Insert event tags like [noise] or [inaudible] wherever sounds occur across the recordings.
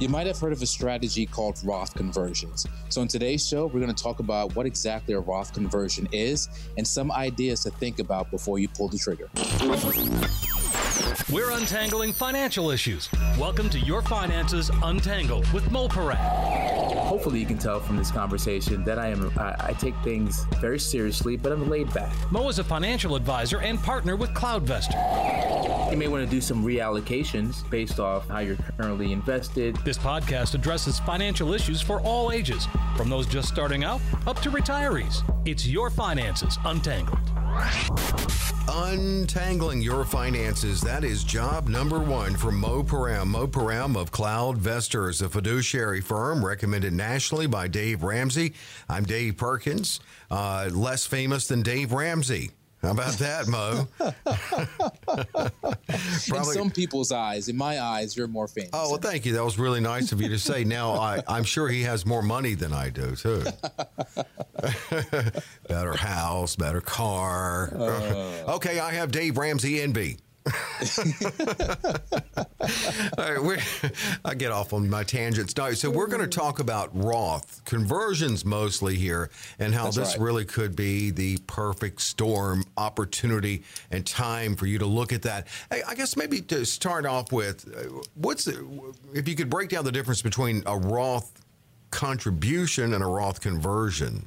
You might have heard of a strategy called Roth conversions. So, in today's show, we're going to talk about what exactly a Roth conversion is and some ideas to think about before you pull the trigger. We're untangling financial issues. Welcome to Your Finances Untangled with Mo Param. Hopefully, you can tell from this conversation that I am I, I take things very seriously, but I'm laid back. Mo is a financial advisor and partner with CloudVestor. You may want to do some reallocations based off how you're currently invested. This podcast addresses financial issues for all ages, from those just starting out up to retirees. It's Your Finances Untangled. Untangling your finances. That is job number one for Mo Param. Mo Param of Cloud CloudVestors, a fiduciary firm recommended nationally by Dave Ramsey. I'm Dave Perkins, uh, less famous than Dave Ramsey. How about that, Mo? [laughs] in [laughs] some people's eyes, in my eyes, you're more famous. Oh, well, thank you. That was really nice of you to say. Now, [laughs] I, I'm sure he has more money than I do, too. better house, better car. Uh. okay, I have Dave Ramsey envy. All right, I get off on my tangents. No, so we're going to talk about Roth conversions mostly here, and how That's this right. really could be the perfect storm opportunity and time for you to look at that. I guess maybe to start off with, uh, what's the, if you could break down the difference between a Roth contribution and a Roth conversion?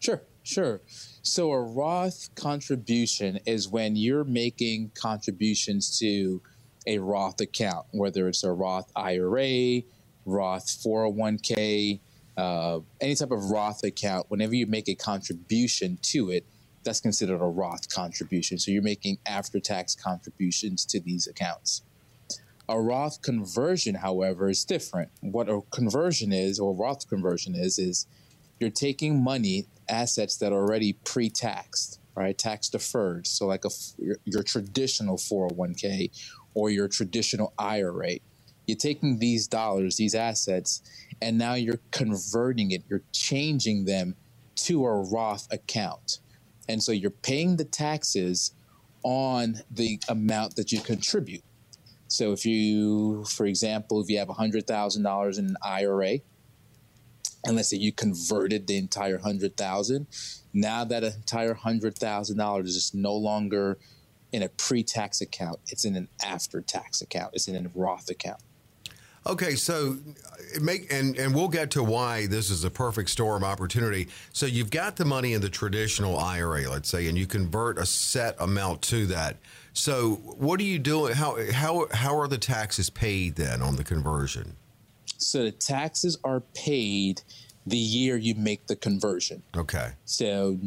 Sure, sure. So a Roth contribution is when you're making contributions to a Roth account, whether it's a Roth IRA, Roth 401k, uh, any type of Roth account, whenever you make a contribution to it, that's considered a Roth contribution. So you're making after tax contributions to these accounts. A Roth conversion, however, is different. What a conversion is, or Roth conversion is, is you're taking money, assets that are already pre taxed, right? Tax deferred. So, like a, your, your traditional 401k or your traditional IRA. You're taking these dollars, these assets, and now you're converting it, you're changing them to a Roth account. And so you're paying the taxes on the amount that you contribute. So if you, for example, if you have $100,000 in an IRA, and let's say you converted the entire 100,000, now that entire $100,000 is just no longer in a pre-tax account. It's in an after-tax account. It's in a Roth account. Okay, so uh, make and and we'll get to why this is a perfect storm opportunity. So you've got the money in the traditional IRA, let's say, and you convert a set amount to that. So what are you doing? How how how are the taxes paid then on the conversion? So the taxes are paid the year you make the conversion. Okay. So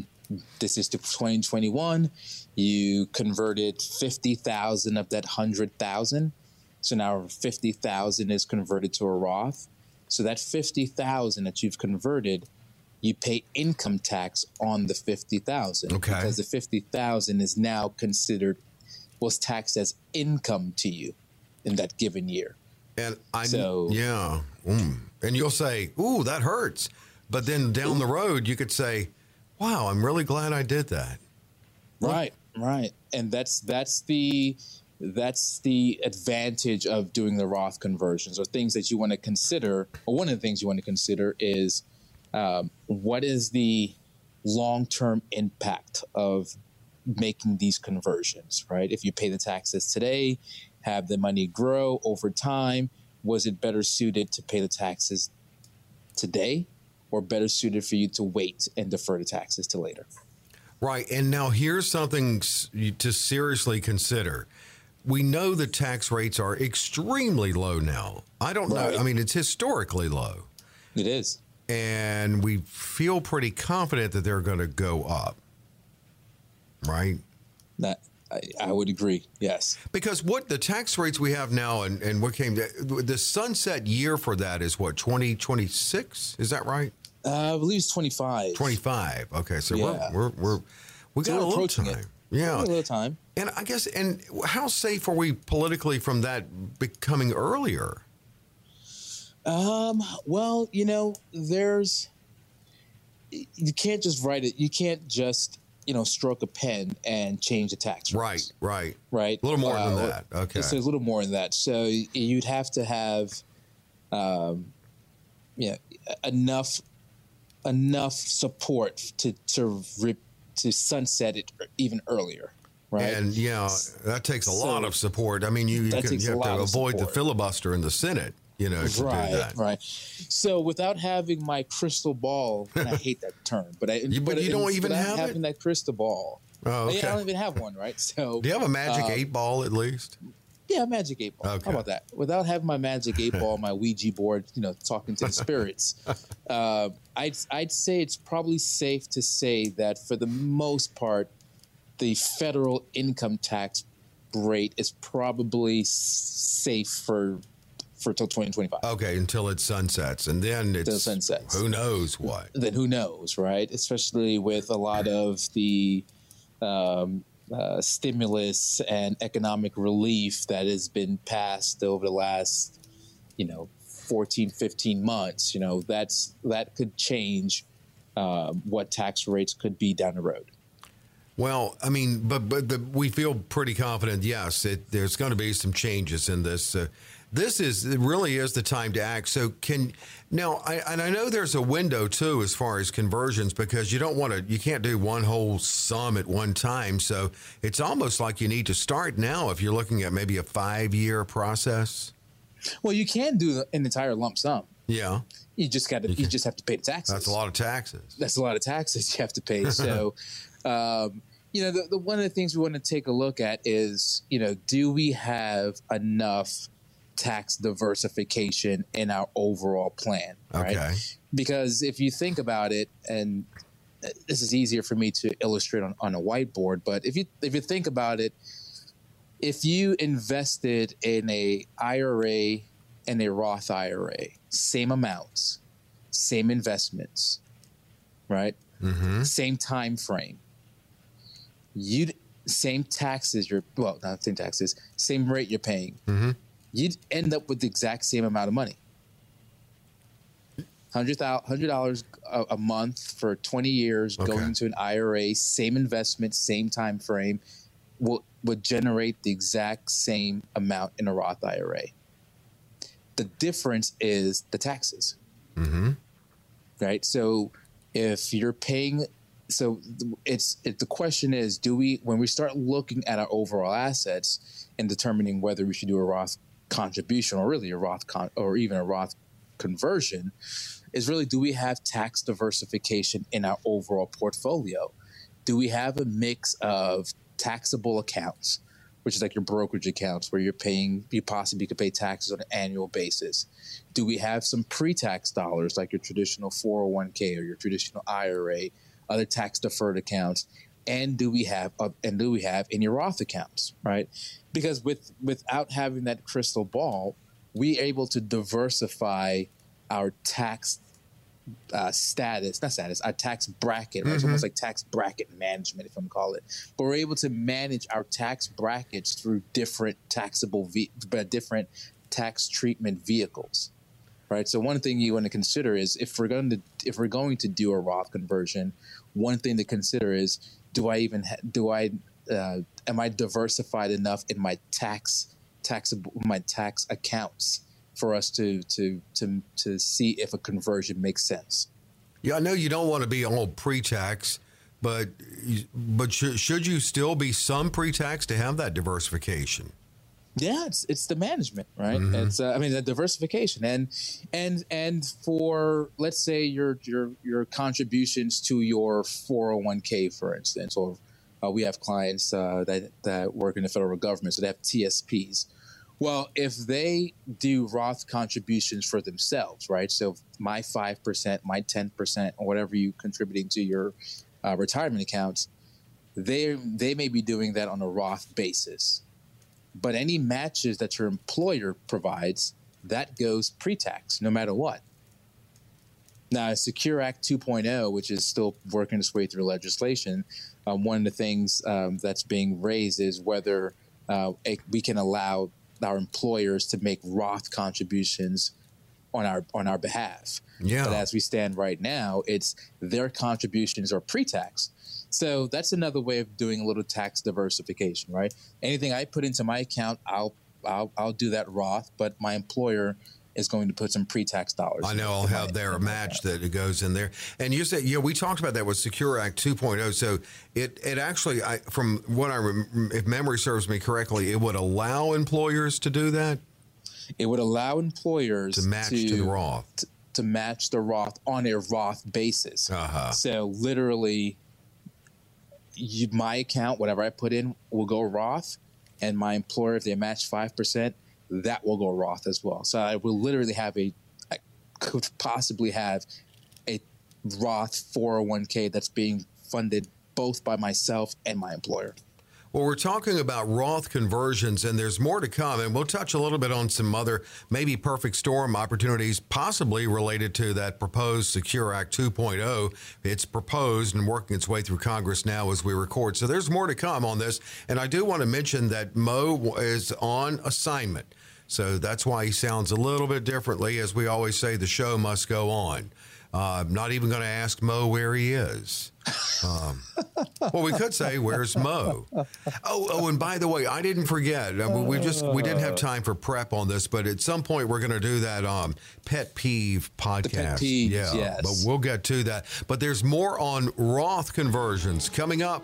this is to 2021. You converted 50,000 of that 100,000. So now 50,000 is converted to a Roth. So that 50,000 that you've converted, you pay income tax on the 50,000 okay. because the 50,000 is now considered was taxed as income to you in that given year. And I so, yeah, mm. and you'll say, "Ooh, that hurts," but then down the road, you could say, "Wow, I'm really glad I did that." Right, right, and that's that's the that's the advantage of doing the Roth conversions or things that you want to consider. Or one of the things you want to consider is um, what is the long term impact of making these conversions, right? If you pay the taxes today have the money grow over time? Was it better suited to pay the taxes today or better suited for you to wait and defer the taxes to later? Right. And now here's something to seriously consider. We know the tax rates are extremely low now. I don't right. know. I mean, it's historically low. It is. And we feel pretty confident that they're going to go up. Right? That I, I, would agree. Yes, because what the tax rates we have now, and, and what came the, the sunset year for that is what twenty twenty six. Is that right? Uh, I believe it's twenty five. Twenty five. Okay, so yeah. we're, we're we're we got so a little time. It. Yeah, a little time. And I guess, and how safe are we politically from that becoming earlier? Um. Well, you know, there's you can't just write it. You can't just you know, stroke a pen and change the tax rates. Right, right, right. A little more uh, than that. Okay. So a little more than that. So you'd have to have um, yeah, enough enough support to to rip, to sunset it even earlier. Right. And yeah, that takes a so, lot of support. I mean, you, you, can, you have to avoid the filibuster in the Senate you know, right, right. So without having my crystal ball, and I hate that term, but I, you, but, but you don't even have having it? that crystal ball. Oh, okay. I don't even have one, right? [laughs] So do you have a magic um, eight ball at least? Yeah, magic eight ball. Okay. How about that? Without having my magic eight ball, my Ouija board, you know, talking to the spirits, [laughs] uh, I'd I'd say it's probably safe to say that for the most part, the federal income tax rate is probably safe for for till 2025. Okay, until it sunsets, and then it's sunsets. Who knows what? Then who knows, right? Especially with a lot of the um, uh, stimulus and economic relief that has been passed over the last, you know, 14, 15 months. You know, that's that could change um, what tax rates could be down the road. Well, I mean, but but the, we feel pretty confident. Yes, it, there's going to be some changes in this. Uh, this is it really is the time to act. So can now, I, and I know there's a window too as far as conversions because you don't want to, you can't do one whole sum at one time. So it's almost like you need to start now if you're looking at maybe a five year process. Well, you can do an entire lump sum. Yeah. You just got to, you, you, just have to pay the taxes. That's a lot of taxes. That's a lot of taxes you have to pay. [laughs] So, um, you know, the, the, one of the things we want to take a look at is, you know, do we have enough tax diversification in our overall plan, right? Okay. Because if you think about it, and this is easier for me to illustrate on, on a whiteboard, but if you if you think about it, if you invested in a IRA and a Roth IRA, same amounts, same investments, right? Mm-hmm. Same time frame. You same taxes. You're well, not same taxes. Same rate you're paying. Mm-hmm you'd end up with the exact same amount of money. Hundred dollars a month for twenty years, okay. going to an IRA, same investment, same time frame, will would generate the exact same amount in a Roth IRA. The difference is the taxes. Mm-hmm. Right. So if you're paying, so it's it, the question is, do we when we start looking at our overall assets and determining whether we should do a Roth contribution or really a Roth con- or even a Roth conversion is really do we have tax diversification in our overall portfolio? Do we have a mix of taxable accounts, which is like your brokerage accounts where you're paying, you possibly could pay taxes on an annual basis? Do we have some pre tax dollars like your traditional 401k or your traditional IRA, other tax deferred accounts? And do we have, uh, and do we have in your Roth accounts, right? because with without having that crystal ball, we are able to diversify our tax uh, status, not status, our tax bracket. Right? Mm-hmm. It's almost like tax bracket management, if I'm call it. But we're able to manage our tax brackets through different taxable, ve- different tax treatment vehicles. Right. So one thing you want to consider is if we're going to if we're going to do a Roth conversion, one thing to consider is do I even ha- do I uh, am I diversified enough in my tax taxable my tax accounts for us to to to to see if a conversion makes sense? Yeah, I know you don't want to be all pre-tax, but but should, should you still be some pre-tax to have that diversification? Yeah, it's it's the management, right? Mm-hmm. It's uh, I mean the diversification and and and for let's say your your your contributions to your 401k for instance or uh, we have clients uh, that that work in the federal government, so they have TSPs. Well, if they do Roth contributions for themselves, right? So my five percent, my ten percent, or whatever you contributing to your uh, retirement accounts, they they may be doing that on a Roth basis. But any matches that your employer provides, that goes pre-tax, no matter what. Now, Secure Act 2.0, which is still working its way through legislation, um, one of the things um, that's being raised is whether uh, it, we can allow our employers to make Roth contributions on our on our behalf. Yeah. But as we stand right now, it's their contributions are pre-tax. So that's another way of doing a little tax diversification, right? Anything I put into my account, I'll I'll, I'll do that Roth, but my employer is going to put some pre-tax dollars. I know I'll have there a match that it goes in there. And you said, yeah, we talked about that with Secure Act 2.0. So it it actually, I, from what I rem- if memory serves me correctly, it would allow employers to do that. It would allow employers to match to, to the Roth. To, to, match the Roth on a Roth basis. Uh-huh. So literally, you, my account, whatever I put in, will go Roth, and my employer, if they match five percent, that will go Roth as well. So I will literally have a, I could possibly have a Roth 401k that's being funded both by myself and my employer. Well, we're talking about Roth conversions, and there's more to come. And we'll touch a little bit on some other maybe perfect storm opportunities, possibly related to that proposed Secure Act 2.0. It's proposed and working its way through Congress now as we record. So there's more to come on this. And I do want to mention that Mo is on assignment. So that's why he sounds a little bit differently. As we always say, the show must go on. Uh, I'm not even going to ask Mo where he is. Um, well, we could say, "Where's Mo?" Oh, oh, and by the way, I didn't forget. We just we didn't have time for prep on this, but at some point we're going to do that um, pet peeve podcast. Pet peeves, yeah, yes. but we'll get to that. But there's more on Roth conversions coming up.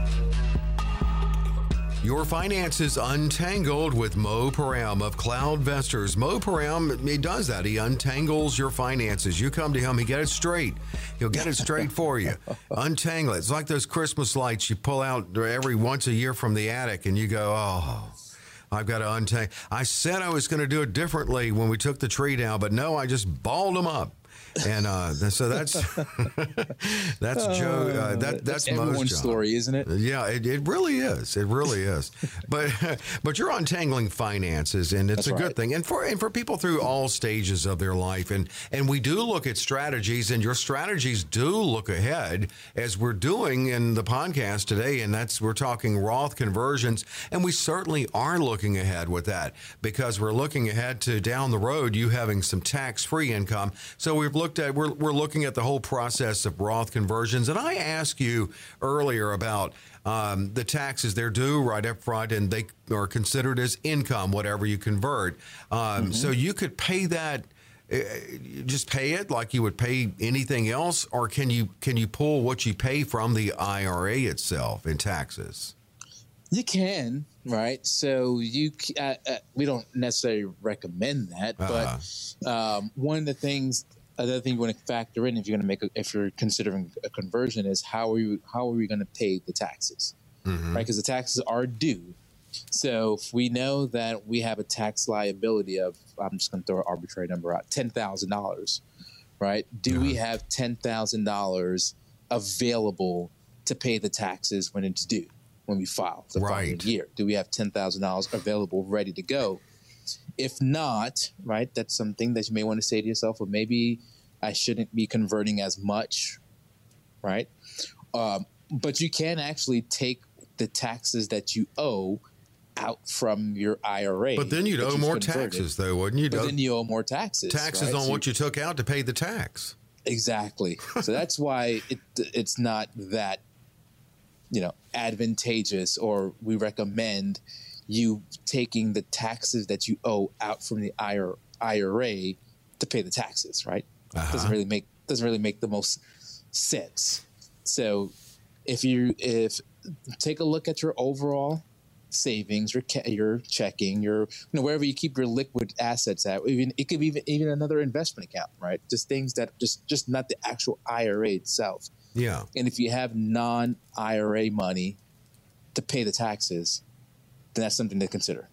Your finances untangled with Mo Param of CloudVestors. Mo Param, he does that. He untangles your finances. You come to him, he get it straight. He'll get it straight for you. [laughs] Untangle it. It's like those Christmas lights you pull out every once a year from the attic, and you go, oh. I've got to untangle. I said I was going to do it differently when we took the tree down, but no, I just balled them up and uh, so that's [laughs] that's Joe. Uh, that that's everyone's story, isn't it? Yeah, it, it really is. It really is. but [laughs] but you're untangling finances, and it's that's a good thing. And for and for people through all stages of their life, and and we do look at strategies, and your strategies do look ahead, as we're doing in the podcast today, and that's we're talking Roth conversions, and we certainly are looking ahead with that because we're looking ahead to down the road you having some tax free income. So we've looked at we're, we're looking at the whole process of Roth conversions, and I asked you earlier about um, the taxes they're due right up front, and they are considered as income, whatever you convert. Um, mm-hmm. So you could pay that. Uh, just pay it like you would pay anything else, or can you can you pull what you pay from the IRA itself in taxes? You can, right? So you, uh, uh, we don't necessarily recommend that, uh-huh. but um, one of the things another thing you want to factor in if you're going to make a, if you're considering a conversion is how are you how are we going to pay the taxes mm-hmm. right because the taxes are due so if we know that we have a tax liability of i'm just going to throw an arbitrary number out $10000 right do we uh-huh. have $10000 available to pay the taxes when it's due when we file the right. following year do we have $10000 available ready to go if not, right, that's something that you may want to say to yourself, well, maybe I shouldn't be converting as much, right? Um, but you can actually take the taxes that you owe out from your IRA. But then you'd owe more converted. taxes, though, wouldn't you? But then you owe more taxes. Taxes right? on so what you took out to pay the tax. Exactly. so that's [laughs] why it it's not that you know advantageous, or we recommend you taking the taxes that you owe out from the IRA to pay the taxes, right? Uh-huh. Doesn't really make doesn't really make the most sense. So if you if take a look at your overall savings, your your checking, your you know wherever you keep your liquid assets at, even it could be even even another investment account, right? Just things that just just not the actual IRA itself. Yeah. And if you have non IRA money to pay the taxes, then that's something to consider.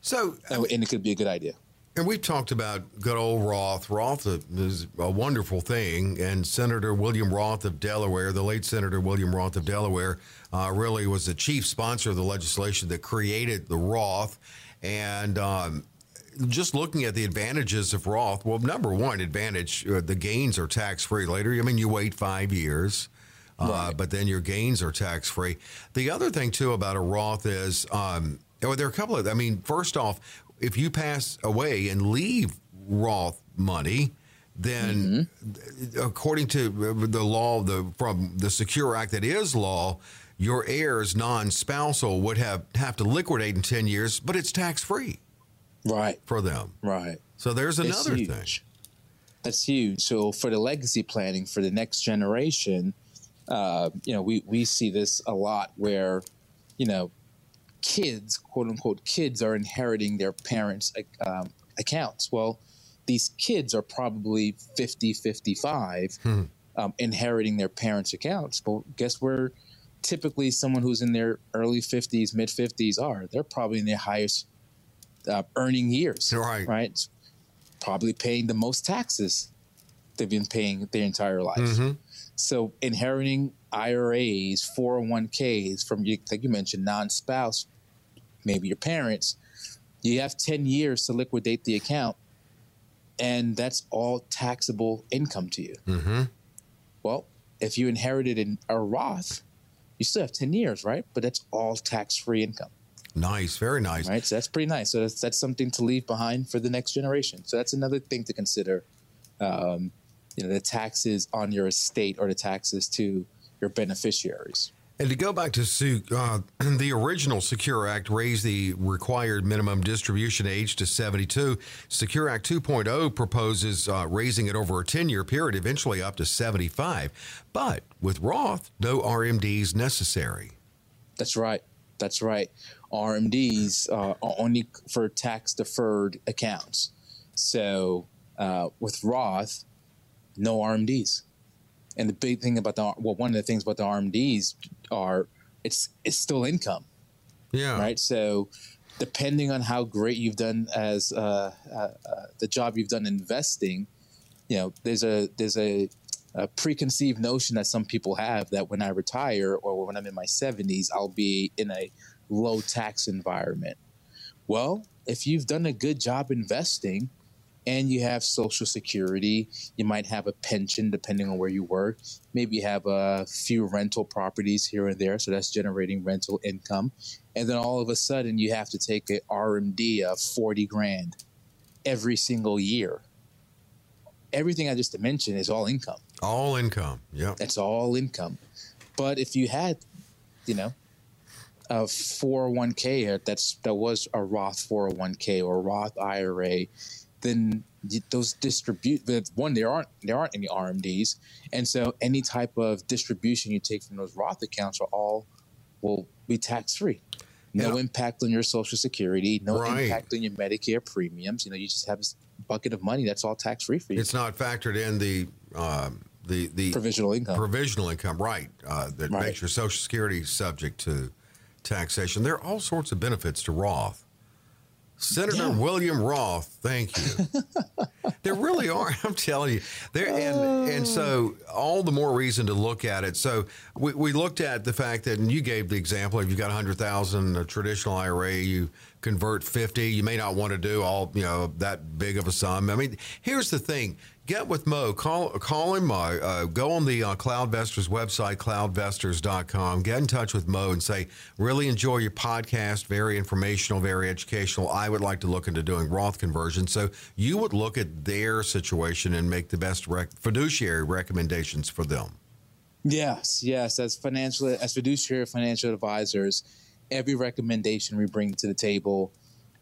So, and, and it could be a good idea. And we've talked about good old Roth. Roth is a wonderful thing. And Senator William Roth of Delaware, the late Senator William Roth of Delaware, uh, really was the chief sponsor of the legislation that created the Roth. And um, just looking at the advantages of Roth, well, number one advantage, uh, the gains are tax free later. I mean, you wait five years. Uh, right. But then your gains are tax free. The other thing, too, about a Roth is um, well, there are a couple of, I mean, first off, if you pass away and leave Roth money, then mm-hmm. according to the law the from the Secure Act that is law, your heirs non-spousal would have have to liquidate in 10 years, but it's tax free. Right. For them. Right. So there's another thing. That's huge. So for the legacy planning for the next generation, uh, you know, we, we see this a lot where, you know, kids, quote unquote, kids are inheriting their parents' um, accounts. Well, these kids are probably 50, 55, hmm. um, inheriting their parents' accounts. But guess where typically someone who's in their early 50s, mid 50s are? They're probably in their highest uh, earning years. Right. Right. Probably paying the most taxes they've been paying their entire life. Mm-hmm. So inheriting IRAs, 401ks from you, like you mentioned, non-spouse, maybe your parents, you have 10 years to liquidate the account, and that's all taxable income to you. Mm-hmm. Well, if you inherited in a Roth, you still have 10 years, right? But that's all tax-free income. Nice, very nice. Right, so that's pretty nice. So that's, that's something to leave behind for the next generation. So that's another thing to consider. Um, you know, the taxes on your estate or the taxes to your beneficiaries. And to go back to uh, [clears throat] the original Secure Act raised the required minimum distribution age to 72. Secure Act 2.0 proposes uh, raising it over a 10 year period, eventually up to 75. But with Roth, no RMDs necessary. That's right. That's right. RMDs uh, are only for tax deferred accounts. So uh, with Roth, no RMDs. And the big thing about the well, one of the things about the RMDs are it's it's still income. Yeah. Right. So depending on how great you've done as uh, uh, uh, the job you've done investing, you know, there's a there's a, a, preconceived notion that some people have that when I retire or when I'm in my 70s, I'll be in a low tax environment. Well, if you've done a good job investing, and you have social security you might have a pension depending on where you work. Maybe you have a few rental properties here and there so that's generating rental income. And then all of a sudden you have to take a rmd of 40 grand every single year. Everything i just mentioned is all income. All income yeah that's all income. But if you had you know a 401k that's that was a Roth 401k or Roth IRA then those distribute one there aren't there aren't any RMDs, and so any type of distribution you take from those Roth accounts are all will be tax free. No yeah. impact on your Social Security, no right. impact on your Medicare premiums. You know, you just have a bucket of money that's all tax free for you. It's not factored in the um, the the provisional income. Provisional income, right? Uh, that right. makes your Social Security subject to taxation. There are all sorts of benefits to Roth. Senator yeah. William Roth, thank you. [laughs] there really are. I'm telling you, there and and so oh. all the more reason to look at it. So we, we looked at the fact that, and you gave the example: if you've got 100,000 a traditional IRA, you convert 50. You may not want to do all you know that big of a sum. I mean, here's the thing: get with Mo. Call call him. Uh, uh, go on the uh, CloudVestors website, cloudvestors.com. Get in touch with Mo and say, really enjoy your podcast. Very informational, very educational. I would like to look into doing Roth conversion. So you would look at their situation and make the best rec- fiduciary recommendations for them. Yes, yes. As financial, as fiduciary financial advisors, every recommendation we bring to the table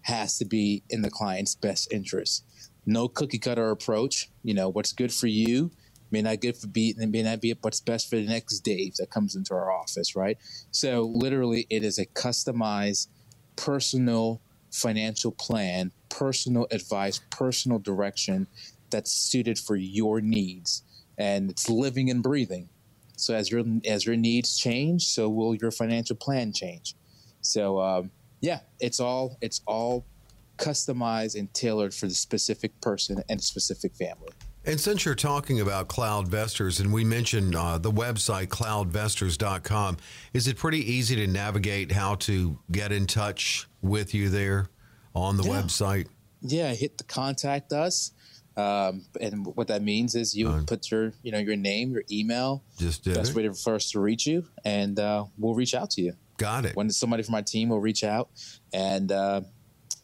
has to be in the client's best interest no cookie cutter approach. You know, what's good for you may not good for be may not be what's best for the next Dave that comes into our office, right? So literally, it is a customized, personal financial plan, personal advice, personal direction that's suited for your needs, and it's living and breathing. So as your as your needs change, so will your financial plan change. So um, yeah, it's all it's all customized and tailored for the specific person and specific family. And since you're talking about cloud Cloudvestors, and we mentioned uh, the website cloudvestors.com, is it pretty easy to navigate how to get in touch with you there on the yeah. website? Yeah, hit the contact us. Um, and what that means is you uh, put your, you know, your name, your email, just did best it. way for us to reach you, and uh, we'll reach out to you. Got it. When somebody from our team will reach out, and uh,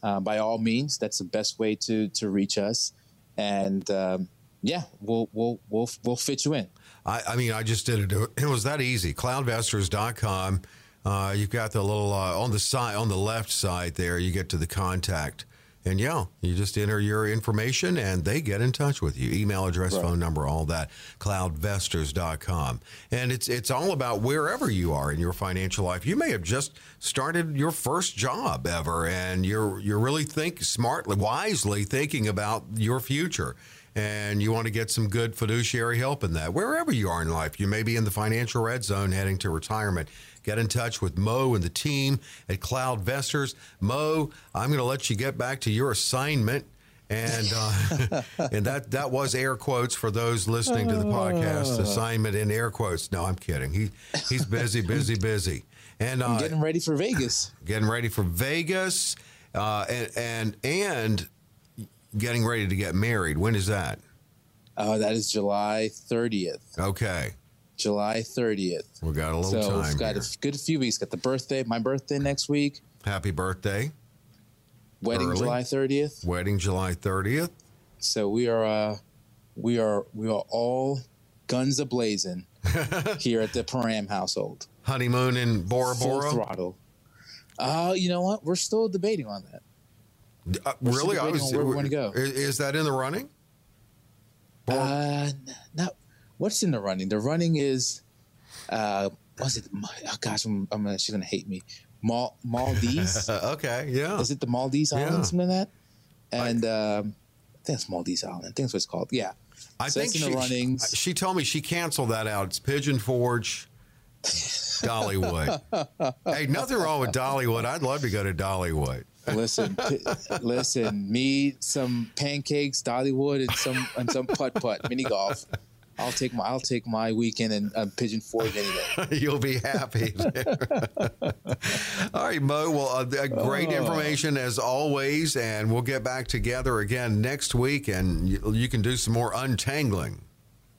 uh by all means, that's the best way to to reach us. And um, yeah, we'll we'll we'll we'll fit you in. I, I mean, I just did it. It was that easy. Cloudvestors.com. Uh, you've got the little uh, on the side on the left side there. You get to the contact, and yeah, you just enter your information, and they get in touch with you. Email address, right. phone number, all that. Cloudvestors.com, and it's it's all about wherever you are in your financial life. You may have just started your first job ever, and you're you're really think smartly, wisely thinking about your future and you want to get some good fiduciary help in that. Wherever you are in life, you may be in the financial red zone heading to retirement. Get in touch with Mo and the team at Cloudvestors. Mo, I'm going to let you get back to your assignment. And uh, [laughs] and that that was air quotes for those listening to the podcast. Assignment in air quotes. No, I'm kidding. He he's busy, busy, busy. And uh, getting ready for Vegas. Getting ready for Vegas, uh, and and and getting ready to get married. When is that? Oh, that is July 30th. Okay. July 30th. We got a little so time. So we've got here. a good few weeks. Got the birthday, my birthday next week. Happy birthday. Wedding Early. July 30th. Wedding July 30th. So we are uh we are we are all guns a blazing [laughs] here at the Param household. Honeymoon in Bora Bora. Full throttle. Uh, you know what? We're still debating on that. Uh, really? I was. Where we want to go? Is that in the running? Uh, not. What's in the running? The running is, uh, was it? Oh gosh, I'm, I'm gonna, she's gonna hate me. Mal, Maldives. [laughs] okay, yeah. Is it the Maldives Island? Yeah. Something like that. And I, um, I think it's Maldives Island. I think that's what it's called. Yeah. I so think she, she, she told me she canceled that out. It's Pigeon Forge. [laughs] Dollywood. hey, nothing wrong with Dollywood. I'd love to go to Dollywood. Listen, [laughs] p- listen. Me some pancakes, Dollywood, and some and some putt putt mini golf. I'll take my I'll take my weekend in uh, Pigeon Forge any day. [laughs] You'll be happy. [laughs] [laughs] All right, Mo. Well, uh, great oh. information as always, and we'll get back together again next week, and you, you can do some more untangling.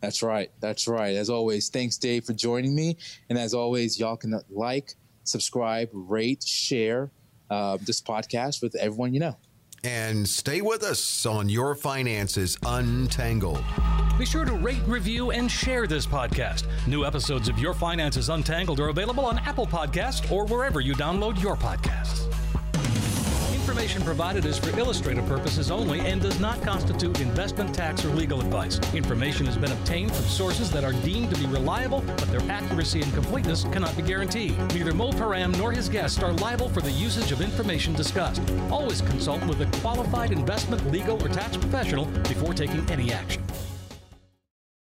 That's right. That's right. As always, thanks, Dave, for joining me. And as always, y'all can like, subscribe, rate, share uh, this podcast with everyone you know. And stay with us on Your Finances Untangled. Be sure to rate, review, and share this podcast. New episodes of Your Finances Untangled are available on Apple Podcasts or wherever you download your podcasts. Information provided is for illustrative purposes only and does not constitute investment, tax, or legal advice. Information has been obtained from sources that are deemed to be reliable, but their accuracy and completeness cannot be guaranteed. Neither Mo Param nor his guests are liable for the usage of information discussed. Always consult with a qualified investment, legal, or tax professional before taking any action.